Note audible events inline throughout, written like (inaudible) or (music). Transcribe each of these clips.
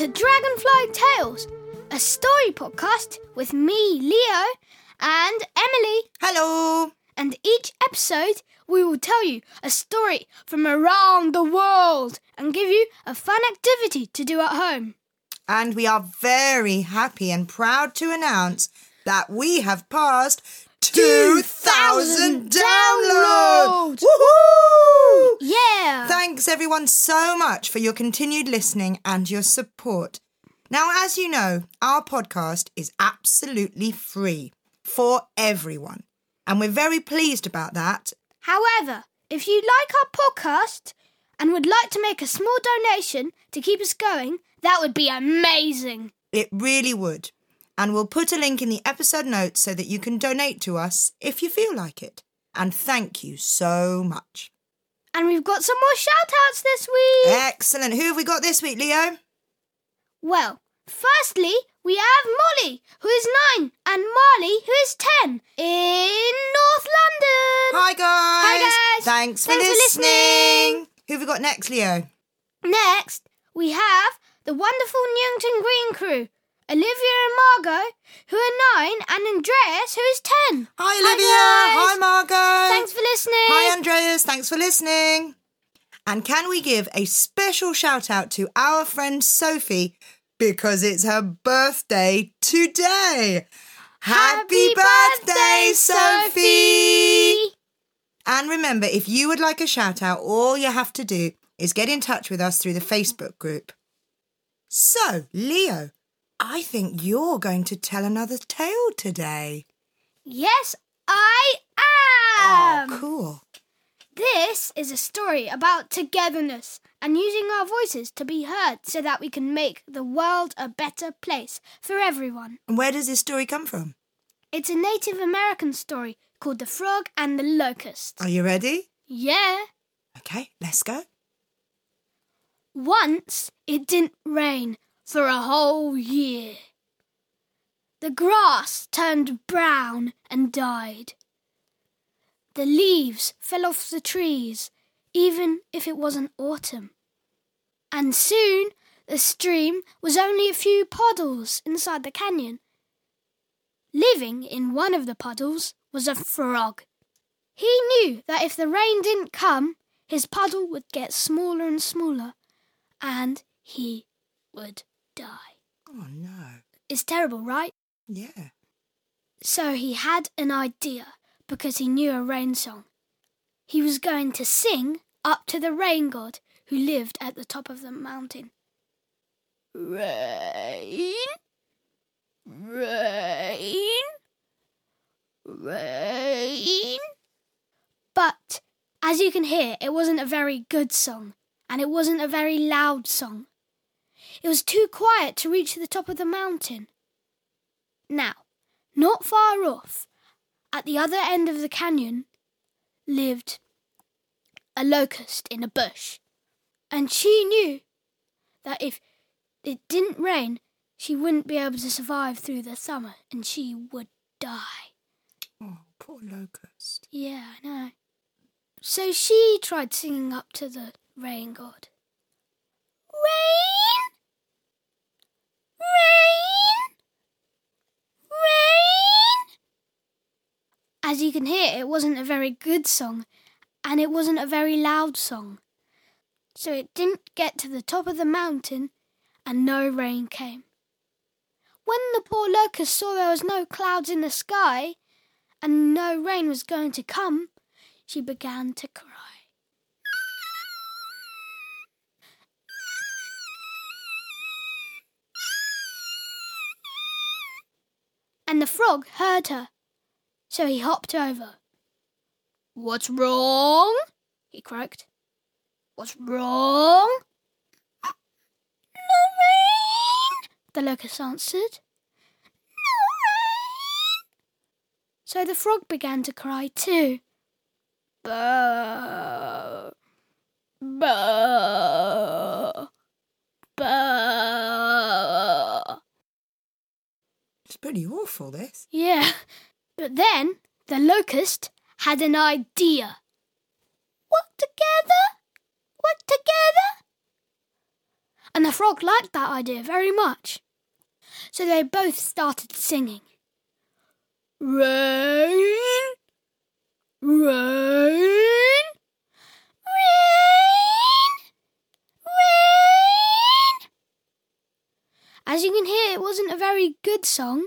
Hello, and welcome to Dragonfly Tales, a story podcast with me, Leo, and Emily. Hello. And each episode, we will tell you a story from around the world and give you a fun activity to do at home. And we are very happy and proud to announce that we have passed 2,000 downloads! Woohoo! Yeah! Thanks everyone so much for your continued listening and your support. Now, as you know, our podcast is absolutely free for everyone. And we're very pleased about that. However, if you like our podcast and would like to make a small donation to keep us going, that would be amazing. It really would. And we'll put a link in the episode notes so that you can donate to us if you feel like it. And thank you so much. And we've got some more shout outs this week. Excellent. Who have we got this week, Leo? Well, firstly, we have Molly, who is nine, and Marley, who is ten, in North London. Hi, guys. Hi, guys. Thanks for Thanks for listening. Who have we got next, Leo? Next, we have the wonderful Newington Green crew, Olivia and Margot, who are nine, and Andreas, who is ten. Hi, Olivia. guys. Hi, Margot. Thanks for listening. Hi, Andreas. Thanks for listening. And can we give a special shout out to our friend Sophie because it's her birthday today? Happy birthday, Sophie! And remember, if you would like a shout out, all you have to do is get in touch with us through the Facebook group. So, Leo, I think you're going to tell another tale today. Yes, I oh, am. oh, cool. This is a story about togetherness and using our voices to be heard so that we can make the world a better place for everyone. And where does this story come from? It's a Native American story called The Frog and the Locust. Are you ready? Yeah. Okay, let's go. Once it didn't rain for a whole year. The grass turned brown and died. The leaves fell off the trees, even if it wasn't autumn. And soon the stream was only a few puddles inside the canyon. Living in one of the puddles was a frog. He knew that if the rain didn't come, his puddle would get smaller and smaller, and he would die. Oh, no. It's terrible, right? Yeah. So he had an idea because he knew a rain song. He was going to sing up to the rain god who lived at the top of the mountain. Rain, rain, rain. But as you can hear, it wasn't a very good song, and it wasn't a very loud song. It was too quiet to reach the top of the mountain. Now, not far off, at the other end of the canyon, lived a locust in a bush. And she knew that if it didn't rain, she wouldn't be able to survive through the summer and she would die. Oh, poor locust. Yeah, I know. So she tried singing up to the rain god. Rain! Rain! Rain! As you can hear, it wasn't a very good song, and it wasn't a very loud song. So it didn't get to the top of the mountain, and no rain came. When the poor locust saw there was no clouds in the sky, and no rain was going to come, she began to cry. And the frog heard her, so he hopped over. What's wrong? he croaked. What's wrong? No rain, the locust answered. No rain. So the frog began to cry too. Burr, burr, burr. It's pretty awful, this. Yeah, but then the locust had an idea. Work together, work together. and the frog liked that idea very much. So they both started singing. Rain, rain, rain, rain. As you can hear, it wasn't a very good song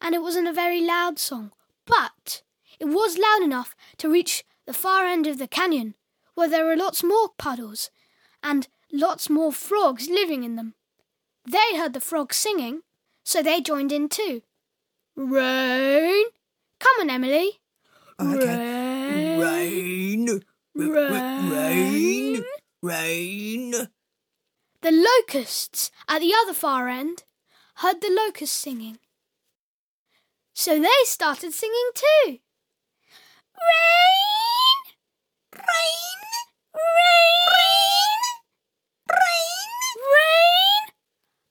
and it wasn't a very loud song, but it was loud enough to reach the far end of the canyon where there were lots more puddles and lots more frogs living in them. They heard the frogs singing, so they joined in too. Rain! Come on, Emily. Okay. Rain. Rain. Rain. Rain. Rain. The locusts at the other far end heard the locusts singing. So they started singing too. Rain! Rain! Rain! Rain! Rain!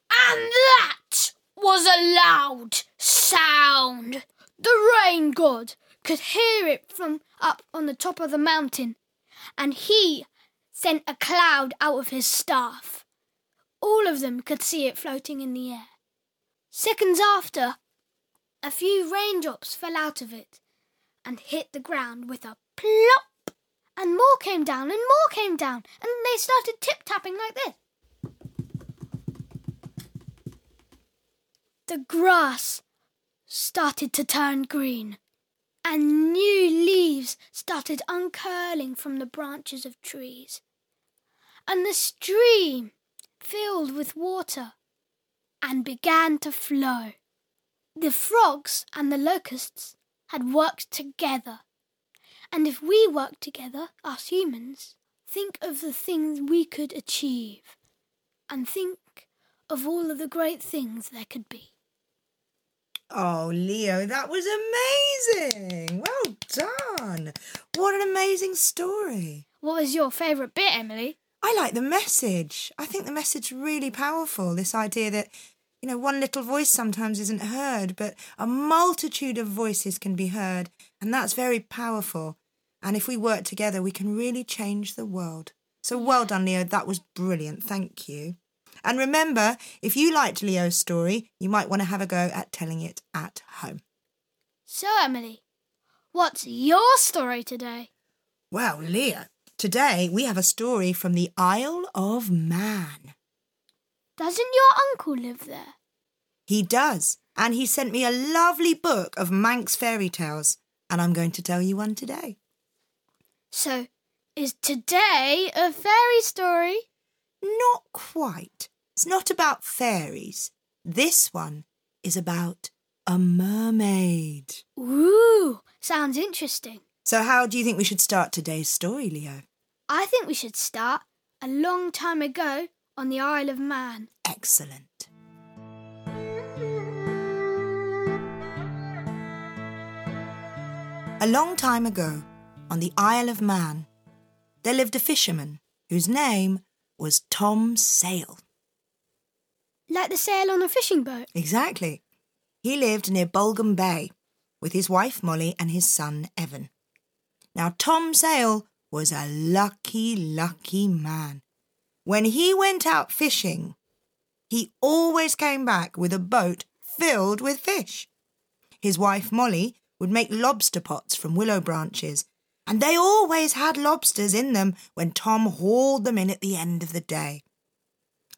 And that was a loud sound. The rain god could hear it from up on the top of the mountain, and he sent a cloud out of his staff. All of them could see it floating in the air. Seconds after, a few raindrops fell out of it and hit the ground with a plop, and more came down and more came down, and they started tip tapping like this. The grass started to turn green, and new leaves started uncurling from the branches of trees, and the stream filled with water and began to flow. The frogs and the locusts had worked together. And if we work together, us humans, think of the things we could achieve and think of all of the great things there could be. Oh, Leo, that was amazing. Well done. What an amazing story. What was your favourite bit, Emily? I like the message. I think the message really powerful. This idea that, you know, one little voice sometimes isn't heard, but a multitude of voices can be heard. And that's very powerful. And if we work together, we can really change the world. So mm. well done, Leo. That was brilliant. Thank you. And remember, if you liked Leo's story, you might want to have a go at telling it at home. So, Emily, what's your story today? Well, Leo, today we have a story from the Isle of Man. Doesn't your uncle live there? He does, and he sent me a lovely book of Manx fairy tales, and I'm going to tell you one today. So, is today a fairy story? Not quite. It's not about fairies. This one is about a mermaid. Ooh, sounds interesting. So, how do you think we should start today's story, Leo? I think we should start a long time ago on the Isle of Man. Excellent. A long time ago, on the Isle of Man, there lived a fisherman whose name was Tom Sale. Like the sail on a fishing boat. Exactly. He lived near Bulgham Bay with his wife Molly and his son Evan. Now, Tom Sale was a lucky, lucky man. When he went out fishing, he always came back with a boat filled with fish. His wife Molly would make lobster pots from willow branches, and they always had lobsters in them when Tom hauled them in at the end of the day.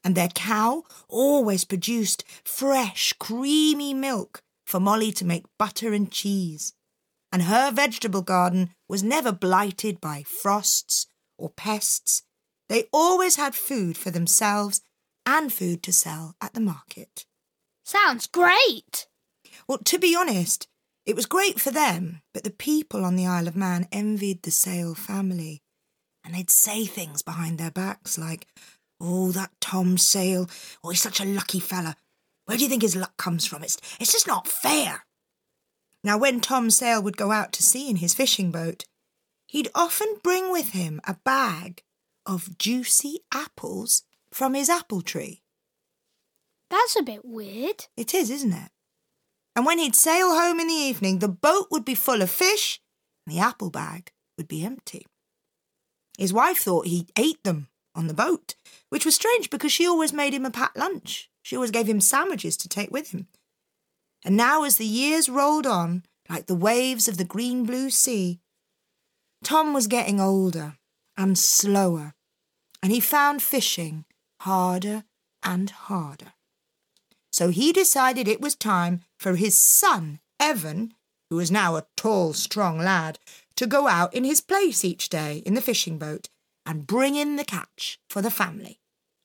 And their cow always produced fresh, creamy milk for Molly to make butter and cheese. And her vegetable garden was never blighted by frosts or pests. They always had food for themselves and food to sell at the market. Sounds great. Well, to be honest, it was great for them, but the people on the Isle of Man envied the Sale family. And they'd say things behind their backs like, Oh, that Tom Sale. Oh, he's such a lucky fella. Where do you think his luck comes from? It's, it's just not fair. Now, when Tom Sale would go out to sea in his fishing boat, he'd often bring with him a bag of juicy apples from his apple tree. That's a bit weird. It is, isn't it? And when he'd sail home in the evening, the boat would be full of fish and the apple bag would be empty. His wife thought he ate them on the boat, which was strange because she always made him a packed lunch. She always gave him sandwiches to take with him. And now, as the years rolled on, like the waves of the green blue sea, Tom was getting older and slower, and he found fishing harder and harder. So he decided it was time for his son, Evan, who was now a tall, strong lad, to go out in his place each day in the fishing boat and bring in the catch for the family.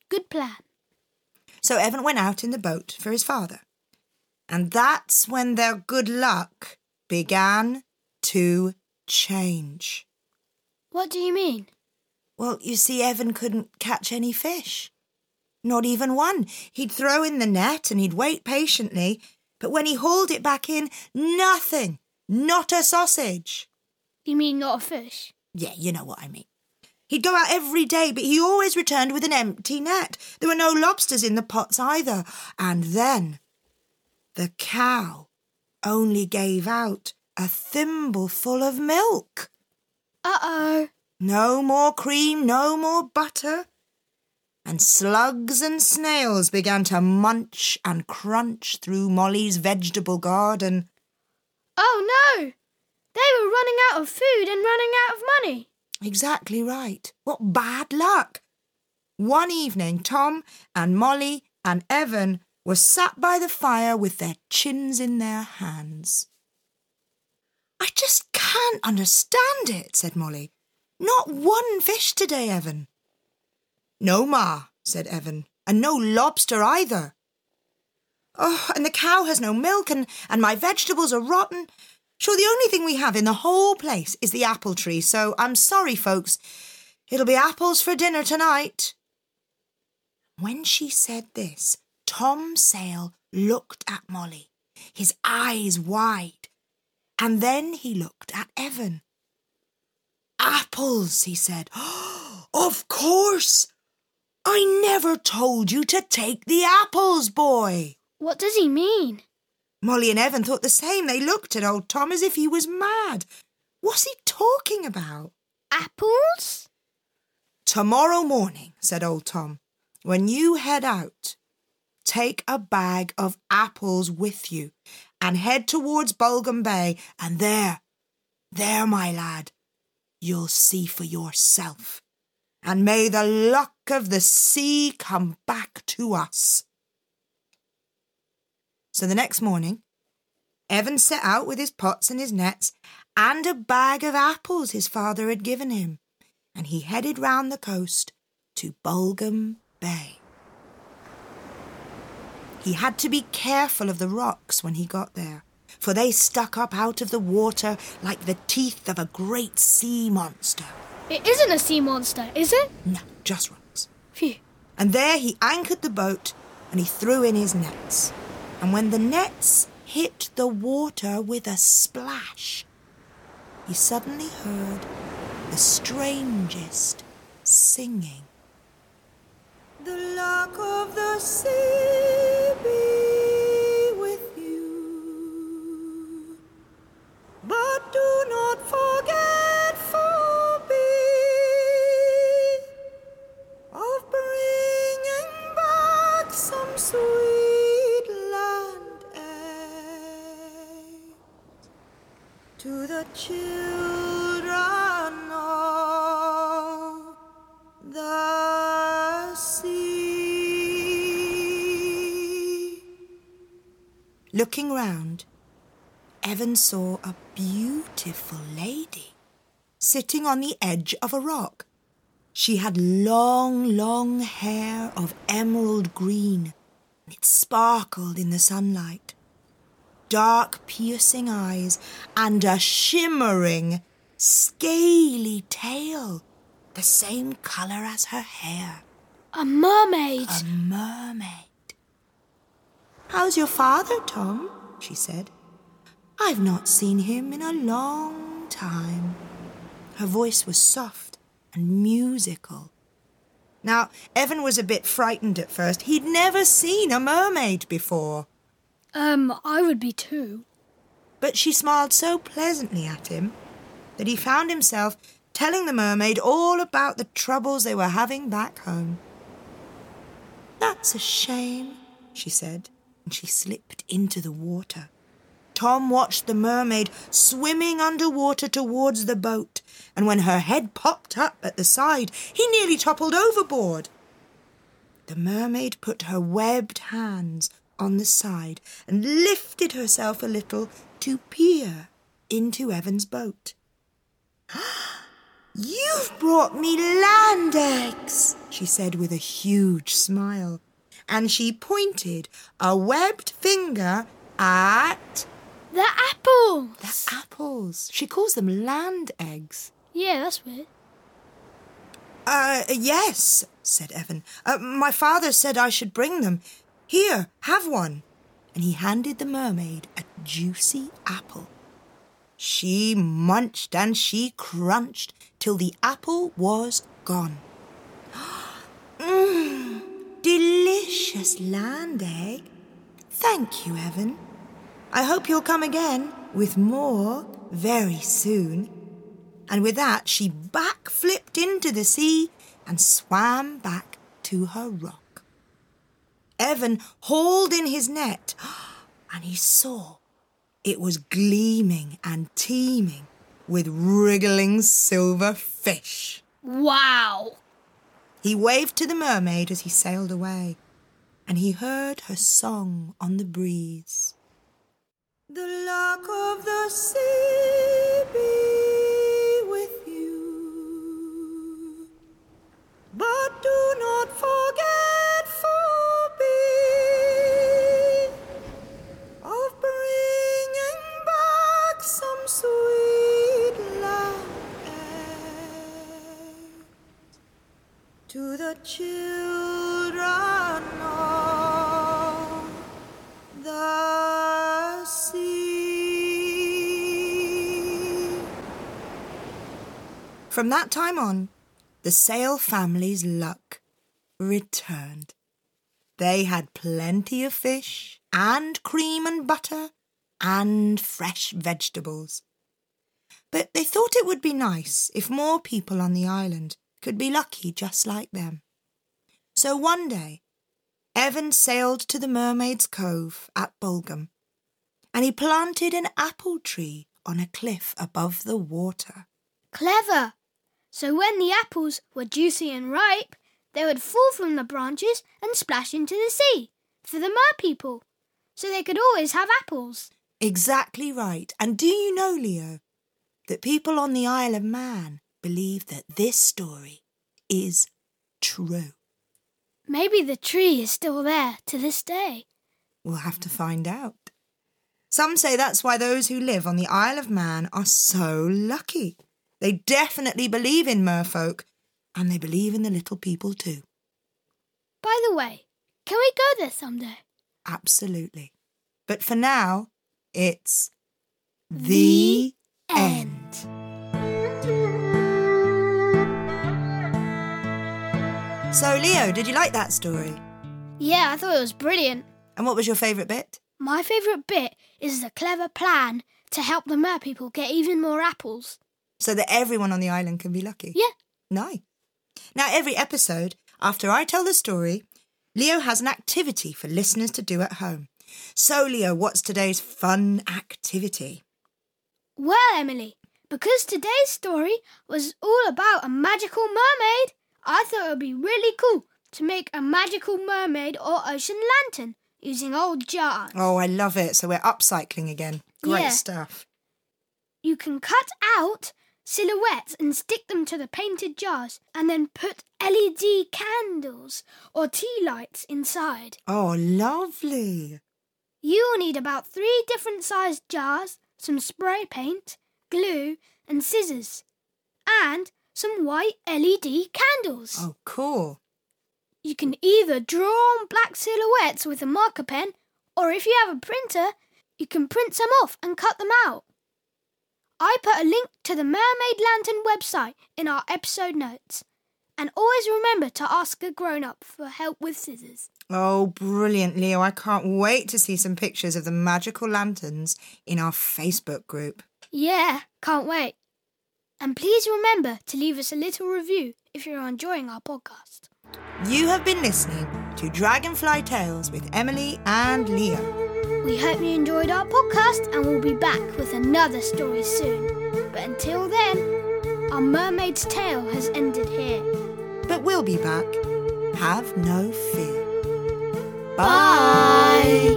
Good plan. So Evan went out in the boat for his father. And that's when their good luck began to change. What do you mean? Well, you see, Evan couldn't catch any fish. Not even one. He'd throw in the net and he'd wait patiently, but when he hauled it back in, nothing. Not a sausage. You mean not a fish? Yeah, you know what I mean. He'd go out every day, but he always returned with an empty net. There were no lobsters in the pots either. And then the cow only gave out a thimbleful of milk. Uh oh. No more cream, no more butter. And slugs and snails began to munch and crunch through Molly's vegetable garden. Oh no! They were running out of food and running out of money. Exactly right. What bad luck! One evening, Tom and Molly and Evan were sat by the fire with their chins in their hands. I just can't understand it, said Molly. Not one fish today, Evan. No, Ma, said Evan, and no lobster either. Oh, and the cow has no milk, and, and my vegetables are rotten. Sure, the only thing we have in the whole place is the apple tree, so I'm sorry, folks. It'll be apples for dinner tonight. When she said this, Tom Sale looked at Molly, his eyes wide, and then he looked at Evan. Apples, he said. (gasps) of course. I never told you to take the apples, boy. What does he mean? Molly and Evan thought the same. They looked at old Tom as if he was mad. What's he talking about? Apples? Tomorrow morning, said old Tom, when you head out, take a bag of apples with you and head towards Bulgham Bay, and there, there, my lad, you'll see for yourself. And may the luck of the sea come back to us. So the next morning, Evan set out with his pots and his nets and a bag of apples his father had given him, and he headed round the coast to Bulgham Bay. He had to be careful of the rocks when he got there, for they stuck up out of the water like the teeth of a great sea monster. It isn't a sea monster, is it? No, just rocks. Phew. And there he anchored the boat and he threw in his nets. And when the nets hit the water with a splash, he suddenly heard the strangest singing. The luck of the sea to the children of bring back some sweet land to the sea. Looking round, Evan saw a beautiful lady sitting on the edge of a rock. She had long, long hair of emerald green, and it sparkled in the sunlight. Dark, piercing eyes, and a shimmering, scaly tail, the same colour as her hair. A mermaid. A mermaid. How's your father, Tom? she said. I've not seen him in a long time. Her voice was soft and musical. Now, Evan was a bit frightened at first. He'd never seen a mermaid before. Um, I would be too. But she smiled so pleasantly at him that he found himself telling the mermaid all about the troubles they were having back home. That's a shame, she said, and she slipped into the water. Tom watched the mermaid swimming underwater towards the boat, and when her head popped up at the side, he nearly toppled overboard. The mermaid put her webbed hands on the side and lifted herself a little to peer into Evan's boat. (gasps) You've brought me land eggs, she said with a huge smile, and she pointed a webbed finger at The apples! the apples. She calls them land eggs. Yeah, that's weird. Uh, yes, said Evan. Uh, my father said I should bring them. Here, have one. And he handed the mermaid a juicy apple. She munched and she crunched till the apple was gone. Mmm, (gasps) delicious land egg. Thank you, Evan. I hope you'll come again with more very soon. And with that, she backflipped into the sea and swam back to her rock. Evan hauled in his net (gasps) and he saw it was gleaming and teeming with wriggling silver fish. Wow! He waved to the mermaid as he sailed away, and he heard her song on the breeze. The luck of the sea be with you, but do not forget for me of bringing back some sweet eggs to the children From that time on, the Sale family's luck returned. They had plenty of fish and cream and butter and fresh vegetables. But they thought it would be nice if more people on the island could be lucky just like them. So one day, Evan sailed to the Mermaid's Cove at Bulgham, and he planted an apple tree on a cliff above the water. Clever! So when the apples were juicy and ripe, they would fall from the branches and splash into the sea for the mer people, so they could always have apples. Exactly right. And do you know, Leo, that people on the Isle of Man believe that this story is true? Maybe the tree is still there to this day. We'll have to find out. Some say that's why those who live on the Isle of Man are so lucky. They definitely believe in merfolk, and they believe in the little people too. By the way, can we go there someday? Absolutely. But for now, it's the, The end. So, Leo, did you like that story? Yeah, I thought it was brilliant. And what was your favourite bit? My favourite bit is the clever plan to help the mer people get even more apples. So that everyone on the island can be lucky. Yeah, Nice. Now, every episode, after I tell the story, Leo has an activity for listeners to do at home. So, Leo, what's today's fun activity? Well, Emily, because today's story was all about a magical mermaid, I thought it would be really cool to make a magical mermaid or ocean lantern using old jars. Oh, I love it. So, we're upcycling again. Great Yeah. stuff. You can cut out silhouettes and stick them to the painted jars and then put LED candles or tea lights inside. Oh, lovely. You will need about three different sized jars, some spray paint, glue, and scissors, and some white LED candles. Oh, cool. You can either draw on black silhouettes with a marker pen, or if you have a printer, you can print some off and cut them out. I put a link to the Mermaid Lantern website in our episode notes. And always remember to ask a grown up for help with scissors. Oh, brilliant, Leo. I can't wait to see some pictures of the magical lanterns in our Facebook group. Yeah, can't wait. And please remember to leave us a little review if you're enjoying our podcast. You have been listening to Dragonfly Tales with Emily and Leo. We hope you enjoyed our podcast and we'll be back with another story soon. But until then, our mermaid's tale has ended here. But we'll be back. Have no fear. Bye.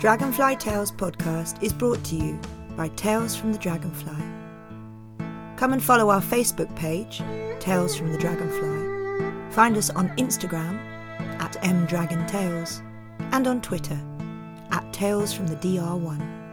Dragonfly Tales podcast is brought to you by Tales from the Dragonfly. Come and follow our Facebook page, Tales from the Dragonfly. Find us on Instagram at mdragontales and on Twitter at Tales from the DR1.